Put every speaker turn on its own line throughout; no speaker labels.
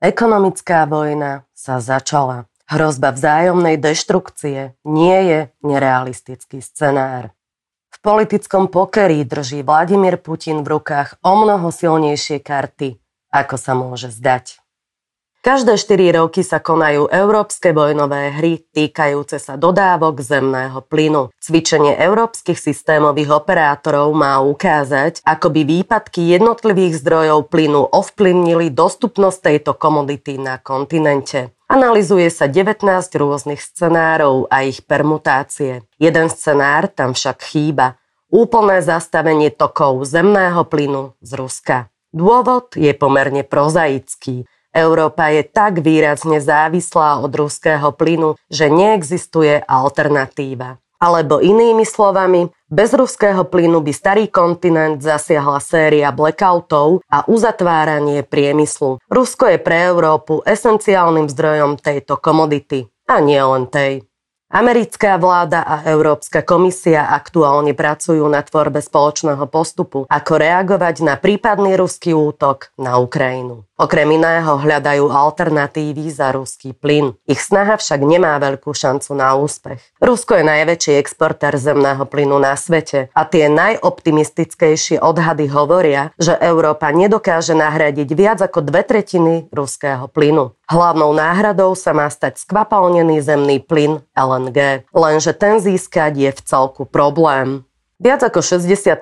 Ekonomická vojna sa začala. Hrozba vzájomnej deštrukcie nie je nerealistický scenár. V politickom pokeri drží Vladimír Putin v rukách o mnoho silnejšie karty, ako sa môže zdať. Každé 4 roky sa konajú európske vojnové hry týkajúce sa dodávok zemného plynu. Cvičenie európskych systémových operátorov má ukázať, ako by výpadky jednotlivých zdrojov plynu ovplyvnili dostupnosť tejto komodity na kontinente. Analizuje sa 19 rôznych scenárov a ich permutácie. Jeden scenár tam však chýba. Úplné zastavenie tokov zemného plynu z Ruska. Dôvod je pomerne prozaický. Európa je tak výrazne závislá od ruského plynu, že neexistuje alternatíva. Alebo inými slovami, bez ruského plynu by starý kontinent zasiahla séria blackoutov a uzatváranie priemyslu. Rusko je pre Európu esenciálnym zdrojom tejto komodity. A nie len tej. Americká vláda a Európska komisia aktuálne pracujú na tvorbe spoločného postupu, ako reagovať na prípadný ruský útok na Ukrajinu. Okrem iného hľadajú alternatívy za ruský plyn. Ich snaha však nemá veľkú šancu na úspech. Rusko je najväčší exportér zemného plynu na svete a tie najoptimistickejšie odhady hovoria, že Európa nedokáže nahradiť viac ako dve tretiny ruského plynu. Hlavnou náhradou sa má stať skvapalnený zemný plyn LNG, lenže ten získať je v celku problém. Viac ako 60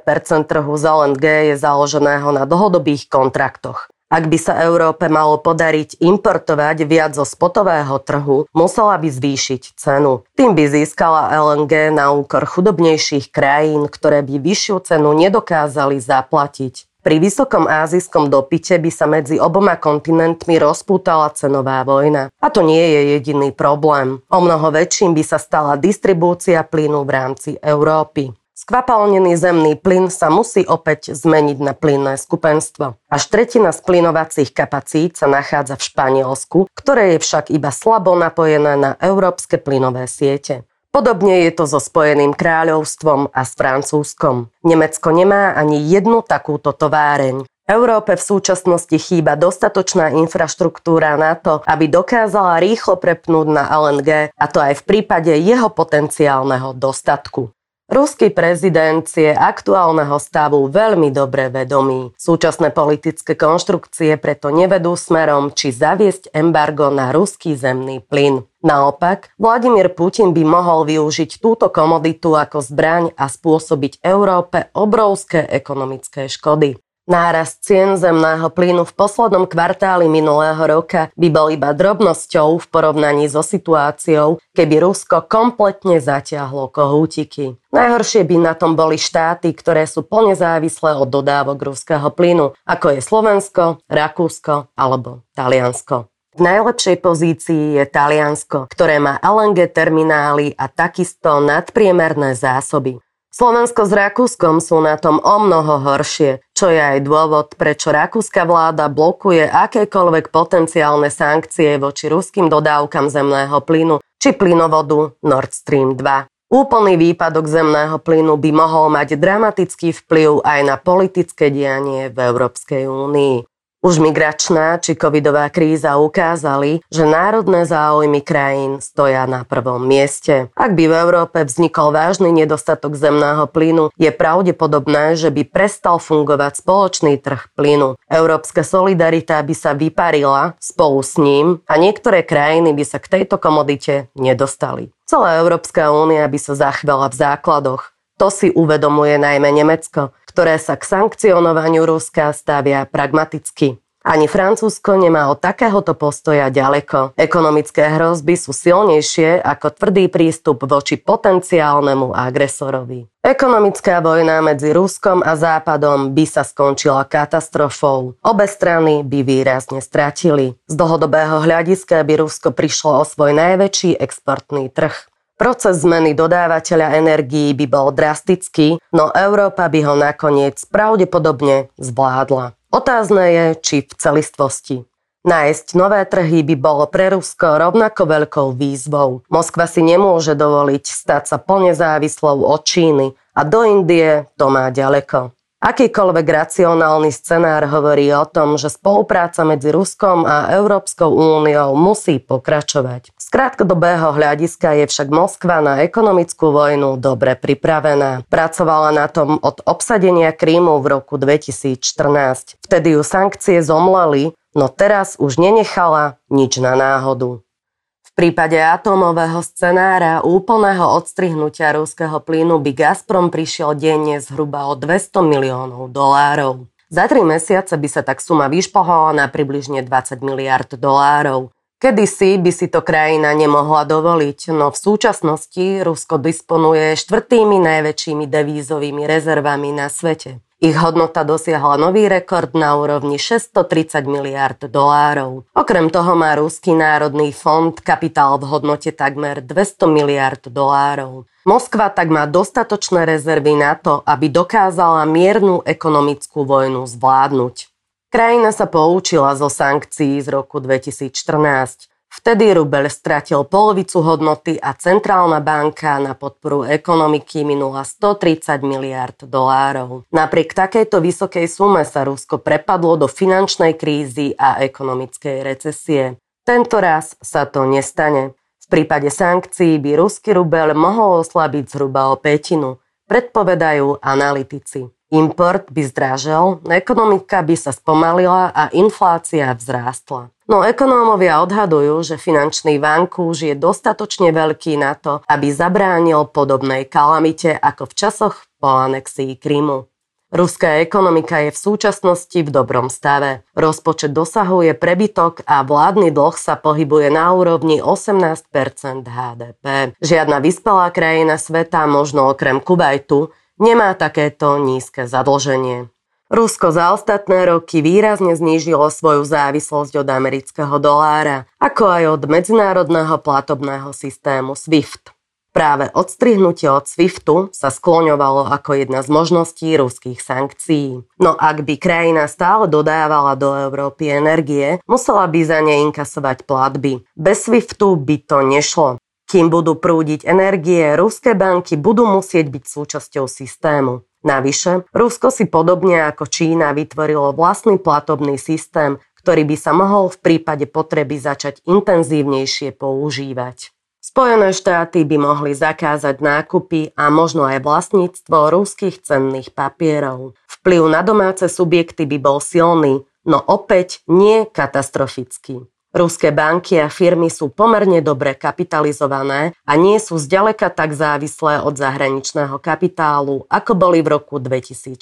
trhu z LNG je založeného na dlhodobých kontraktoch. Ak by sa Európe malo podariť importovať viac zo spotového trhu, musela by zvýšiť cenu. Tým by získala LNG na úkor chudobnejších krajín, ktoré by vyššiu cenu nedokázali zaplatiť. Pri vysokom ázijskom dopite by sa medzi oboma kontinentmi rozpútala cenová vojna. A to nie je jediný problém. O mnoho väčším by sa stala distribúcia plynu v rámci Európy. Skvapalnený zemný plyn sa musí opäť zmeniť na plynné skupenstvo. Až tretina splinovacích kapacít sa nachádza v Španielsku, ktoré je však iba slabo napojené na európske plynové siete. Podobne je to so Spojeným kráľovstvom a s Francúzskom. Nemecko nemá ani jednu takúto továreň. Európe v súčasnosti chýba dostatočná infraštruktúra na to, aby dokázala rýchlo prepnúť na LNG, a to aj v prípade jeho potenciálneho dostatku. Ruský prezident je aktuálneho stavu veľmi dobre vedomý. Súčasné politické konštrukcie preto nevedú smerom, či zaviesť embargo na ruský zemný plyn. Naopak, Vladimír Putin by mohol využiť túto komoditu ako zbraň a spôsobiť Európe obrovské ekonomické škody. Nárast cien zemného plynu v poslednom kvartáli minulého roka by bol iba drobnosťou v porovnaní so situáciou, keby Rusko kompletne zatiahlo kohútiky. Najhoršie by na tom boli štáty, ktoré sú plne závislé od dodávok ruského plynu, ako je Slovensko, Rakúsko alebo Taliansko. V najlepšej pozícii je Taliansko, ktoré má LNG terminály a takisto nadpriemerné zásoby. Slovensko s Rakúskom sú na tom o mnoho horšie, čo je aj dôvod, prečo rakúska vláda blokuje akékoľvek potenciálne sankcie voči ruským dodávkam zemného plynu či plynovodu Nord Stream 2. Úplný výpadok zemného plynu by mohol mať dramatický vplyv aj na politické dianie v Európskej únii. Už migračná či covidová kríza ukázali, že národné záujmy krajín stoja na prvom mieste. Ak by v Európe vznikol vážny nedostatok zemného plynu, je pravdepodobné, že by prestal fungovať spoločný trh plynu. Európska solidarita by sa vyparila spolu s ním a niektoré krajiny by sa k tejto komodite nedostali. Celá Európska únia by sa zachvela v základoch. To si uvedomuje najmä Nemecko, ktoré sa k sankcionovaniu Ruska stavia pragmaticky. Ani Francúzsko nemá od takéhoto postoja ďaleko. Ekonomické hrozby sú silnejšie ako tvrdý prístup voči potenciálnemu agresorovi. Ekonomická vojna medzi Ruskom a Západom by sa skončila katastrofou. Obe strany by výrazne stratili. Z dlhodobého hľadiska by Rusko prišlo o svoj najväčší exportný trh. Proces zmeny dodávateľa energií by bol drastický, no Európa by ho nakoniec pravdepodobne zvládla. Otázne je, či v celistvosti. Nájsť nové trhy by bolo pre Rusko rovnako veľkou výzvou. Moskva si nemôže dovoliť stať sa plne závislou od Číny a do Indie to má ďaleko. Akýkoľvek racionálny scenár hovorí o tom, že spolupráca medzi Ruskom a Európskou úniou musí pokračovať. Z krátkodobého hľadiska je však Moskva na ekonomickú vojnu dobre pripravená. Pracovala na tom od obsadenia Krímu v roku 2014. Vtedy ju sankcie zomleli, no teraz už nenechala nič na náhodu prípade atómového scenára úplného odstrihnutia ruského plynu by Gazprom prišiel denne zhruba o 200 miliónov dolárov. Za tri mesiace by sa tak suma vyšplhala na približne 20 miliard dolárov. Kedysi by si to krajina nemohla dovoliť, no v súčasnosti Rusko disponuje štvrtými najväčšími devízovými rezervami na svete. Ich hodnota dosiahla nový rekord na úrovni 630 miliard dolárov. Okrem toho má Ruský národný fond kapitál v hodnote takmer 200 miliard dolárov. Moskva tak má dostatočné rezervy na to, aby dokázala miernu ekonomickú vojnu zvládnuť. Krajina sa poučila zo sankcií z roku 2014. Vtedy rubel stratil polovicu hodnoty a centrálna banka na podporu ekonomiky minula 130 miliard dolárov. Napriek takejto vysokej sume sa Rusko prepadlo do finančnej krízy a ekonomickej recesie. Tento raz sa to nestane. V prípade sankcií by ruský rubel mohol oslabiť zhruba o pätinu, predpovedajú analytici. Import by zdražel, ekonomika by sa spomalila a inflácia vzrástla. No ekonómovia odhadujú, že finančný vankúš je dostatočne veľký na to, aby zabránil podobnej kalamite ako v časoch po anexii Krymu. Ruská ekonomika je v súčasnosti v dobrom stave. Rozpočet dosahuje prebytok a vládny dlh sa pohybuje na úrovni 18% HDP. Žiadna vyspelá krajina sveta, možno okrem Kuwaitu, nemá takéto nízke zadlženie. Rusko za ostatné roky výrazne znížilo svoju závislosť od amerického dolára, ako aj od medzinárodného platobného systému SWIFT. Práve odstrihnutie od SWIFTu sa skloňovalo ako jedna z možností ruských sankcií. No ak by krajina stále dodávala do Európy energie, musela by za ne inkasovať platby. Bez SWIFTu by to nešlo. Kým budú prúdiť energie, ruské banky budú musieť byť súčasťou systému. Navyše, Rusko si podobne ako Čína vytvorilo vlastný platobný systém, ktorý by sa mohol v prípade potreby začať intenzívnejšie používať. Spojené štáty by mohli zakázať nákupy a možno aj vlastníctvo ruských cenných papierov. Vplyv na domáce subjekty by bol silný, no opäť nie katastrofický. Ruské banky a firmy sú pomerne dobre kapitalizované a nie sú zďaleka tak závislé od zahraničného kapitálu, ako boli v roku 2014.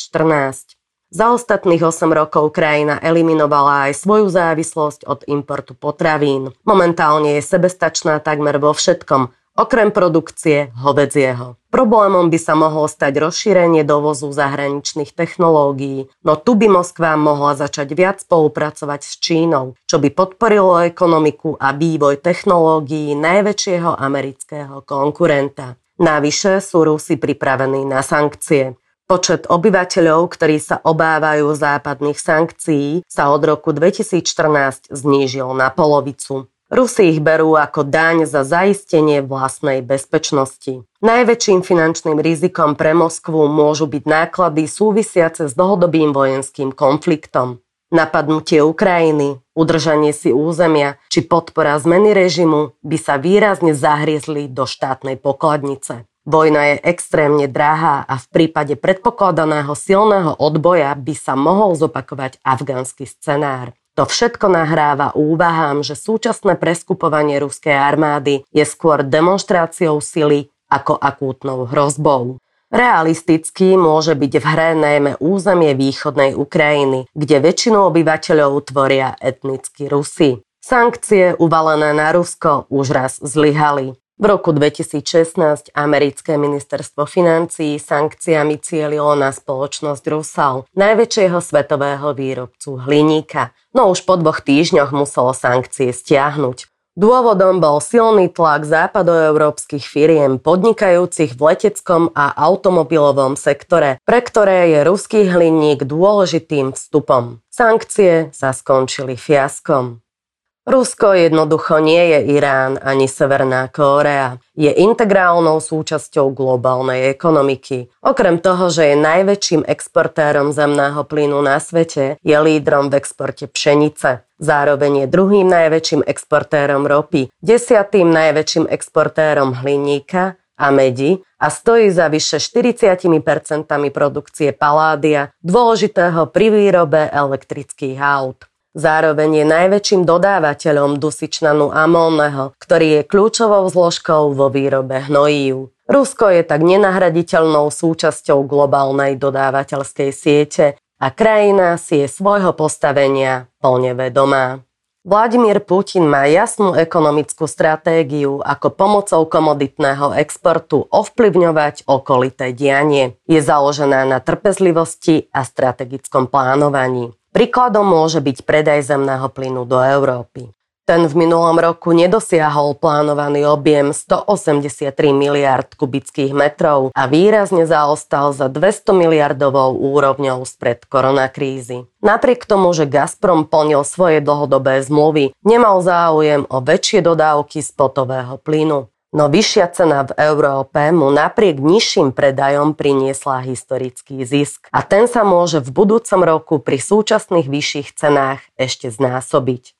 Za ostatných 8 rokov krajina eliminovala aj svoju závislosť od importu potravín. Momentálne je sebestačná takmer vo všetkom, okrem produkcie hovedzieho. Problémom by sa mohlo stať rozšírenie dovozu zahraničných technológií, no tu by Moskva mohla začať viac spolupracovať s Čínou, čo by podporilo ekonomiku a vývoj technológií najväčšieho amerického konkurenta. Navyše sú Rusi pripravení na sankcie. Počet obyvateľov, ktorí sa obávajú západných sankcií, sa od roku 2014 znížil na polovicu. Rusi ich berú ako daň za zaistenie vlastnej bezpečnosti. Najväčším finančným rizikom pre Moskvu môžu byť náklady súvisiace s dlhodobým vojenským konfliktom. Napadnutie Ukrajiny, udržanie si územia či podpora zmeny režimu by sa výrazne zahriezli do štátnej pokladnice. Vojna je extrémne drahá a v prípade predpokladaného silného odboja by sa mohol zopakovať afgánsky scenár. To všetko nahráva úvahám, že súčasné preskupovanie ruskej armády je skôr demonstráciou sily ako akútnou hrozbou. Realisticky môže byť v hre najmä územie východnej Ukrajiny, kde väčšinu obyvateľov tvoria etnickí Rusi. Sankcie uvalené na Rusko už raz zlyhali. V roku 2016 americké ministerstvo financií sankciami cielilo na spoločnosť Rusal, najväčšieho svetového výrobcu hliníka, no už po dvoch týždňoch muselo sankcie stiahnuť. Dôvodom bol silný tlak západoeurópskych firiem podnikajúcich v leteckom a automobilovom sektore, pre ktoré je ruský hliník dôležitým vstupom. Sankcie sa skončili fiaskom. Rusko jednoducho nie je Irán ani Severná Kórea. Je integrálnou súčasťou globálnej ekonomiky. Okrem toho, že je najväčším exportérom zemného plynu na svete, je lídrom v exporte pšenice. Zároveň je druhým najväčším exportérom ropy, desiatým najväčším exportérom hliníka a medi a stojí za vyše 40% produkcie paládia, dôležitého pri výrobe elektrických aut. Zároveň je najväčším dodávateľom dusičnanu amónneho, ktorý je kľúčovou zložkou vo výrobe hnojív. Rusko je tak nenahraditeľnou súčasťou globálnej dodávateľskej siete a krajina si je svojho postavenia plne vedomá. Vladimír Putin má jasnú ekonomickú stratégiu, ako pomocou komoditného exportu ovplyvňovať okolité dianie. Je založená na trpezlivosti a strategickom plánovaní. Príkladom môže byť predaj zemného plynu do Európy. Ten v minulom roku nedosiahol plánovaný objem 183 miliard kubických metrov a výrazne zaostal za 200 miliardovou úrovňou spred koronakrízy. Napriek tomu, že Gazprom plnil svoje dlhodobé zmluvy, nemal záujem o väčšie dodávky spotového plynu. No vyššia cena v Európe mu napriek nižším predajom priniesla historický zisk a ten sa môže v budúcom roku pri súčasných vyšších cenách ešte znásobiť.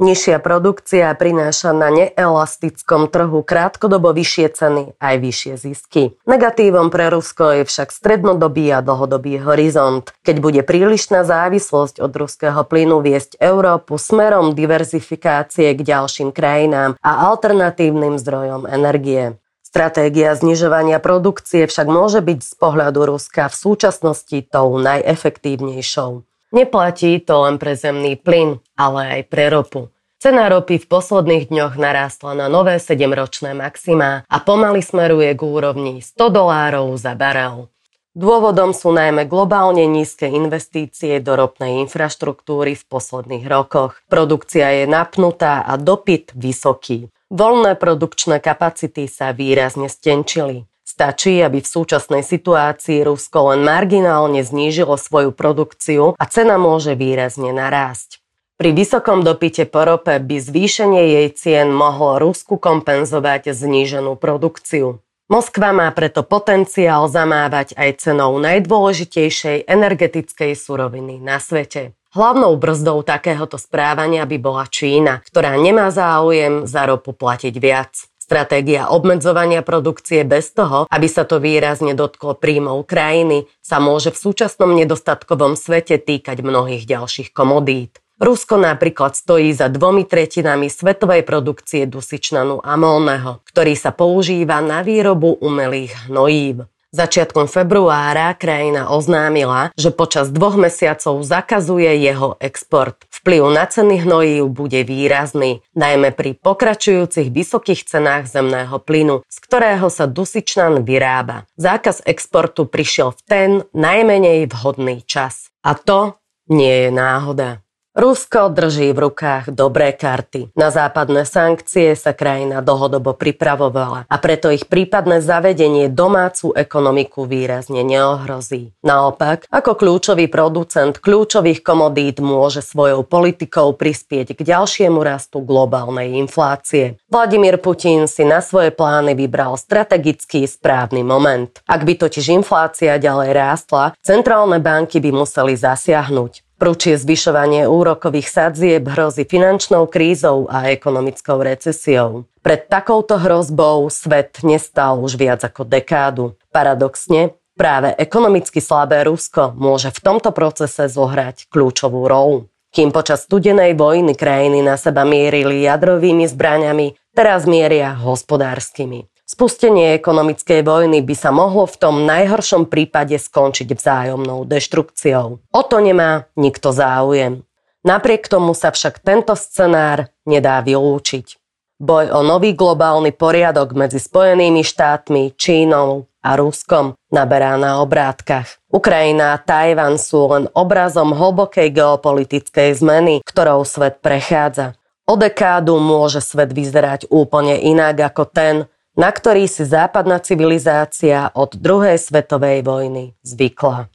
Nižšia produkcia prináša na neelastickom trhu krátkodobo vyššie ceny aj vyššie zisky. Negatívom pre Rusko je však strednodobý a dlhodobý horizont, keď bude prílišná závislosť od ruského plynu viesť Európu smerom diverzifikácie k ďalším krajinám a alternatívnym zdrojom energie. Stratégia znižovania produkcie však môže byť z pohľadu Ruska v súčasnosti tou najefektívnejšou. Neplatí to len pre zemný plyn, ale aj pre ropu. Cena ropy v posledných dňoch narástla na nové 7-ročné maxima a pomaly smeruje k úrovni 100 dolárov za barel. Dôvodom sú najmä globálne nízke investície do ropnej infraštruktúry v posledných rokoch. Produkcia je napnutá a dopyt vysoký. Voľné produkčné kapacity sa výrazne stenčili. Stačí, aby v súčasnej situácii Rusko len marginálne znížilo svoju produkciu a cena môže výrazne narásť. Pri vysokom dopite po rope by zvýšenie jej cien mohlo Rusku kompenzovať zníženú produkciu. Moskva má preto potenciál zamávať aj cenou najdôležitejšej energetickej suroviny na svete. Hlavnou brzdou takéhoto správania by bola Čína, ktorá nemá záujem za ropu platiť viac. Stratégia obmedzovania produkcie bez toho, aby sa to výrazne dotklo príjmov krajiny, sa môže v súčasnom nedostatkovom svete týkať mnohých ďalších komodít. Rusko napríklad stojí za dvomi tretinami svetovej produkcie dusičnanu amónneho, ktorý sa používa na výrobu umelých hnojív. Začiatkom februára krajina oznámila, že počas dvoch mesiacov zakazuje jeho export. Vplyv na ceny hnojív bude výrazný, najmä pri pokračujúcich vysokých cenách zemného plynu, z ktorého sa dusičnan vyrába. Zákaz exportu prišiel v ten najmenej vhodný čas. A to nie je náhoda. Rusko drží v rukách dobré karty. Na západné sankcie sa krajina dlhodobo pripravovala a preto ich prípadné zavedenie domácu ekonomiku výrazne neohrozí. Naopak, ako kľúčový producent kľúčových komodít môže svojou politikou prispieť k ďalšiemu rastu globálnej inflácie. Vladimír Putin si na svoje plány vybral strategický správny moment. Ak by totiž inflácia ďalej rástla, centrálne banky by museli zasiahnuť. Prúčie zvyšovanie úrokových sadzieb hrozí finančnou krízou a ekonomickou recesiou. Pred takouto hrozbou svet nestal už viac ako dekádu. Paradoxne, práve ekonomicky slabé Rusko môže v tomto procese zohrať kľúčovú rolu. Kým počas studenej vojny krajiny na seba mierili jadrovými zbraňami, teraz mieria hospodárskymi. Spustenie ekonomickej vojny by sa mohlo v tom najhoršom prípade skončiť vzájomnou deštrukciou. O to nemá nikto záujem. Napriek tomu sa však tento scenár nedá vylúčiť. Boj o nový globálny poriadok medzi Spojenými štátmi, Čínou a Ruskom naberá na obrátkach. Ukrajina a Tajvan sú len obrazom hlbokej geopolitickej zmeny, ktorou svet prechádza. O dekádu môže svet vyzerať úplne inak ako ten, na ktorý si západná civilizácia od druhej svetovej vojny zvykla.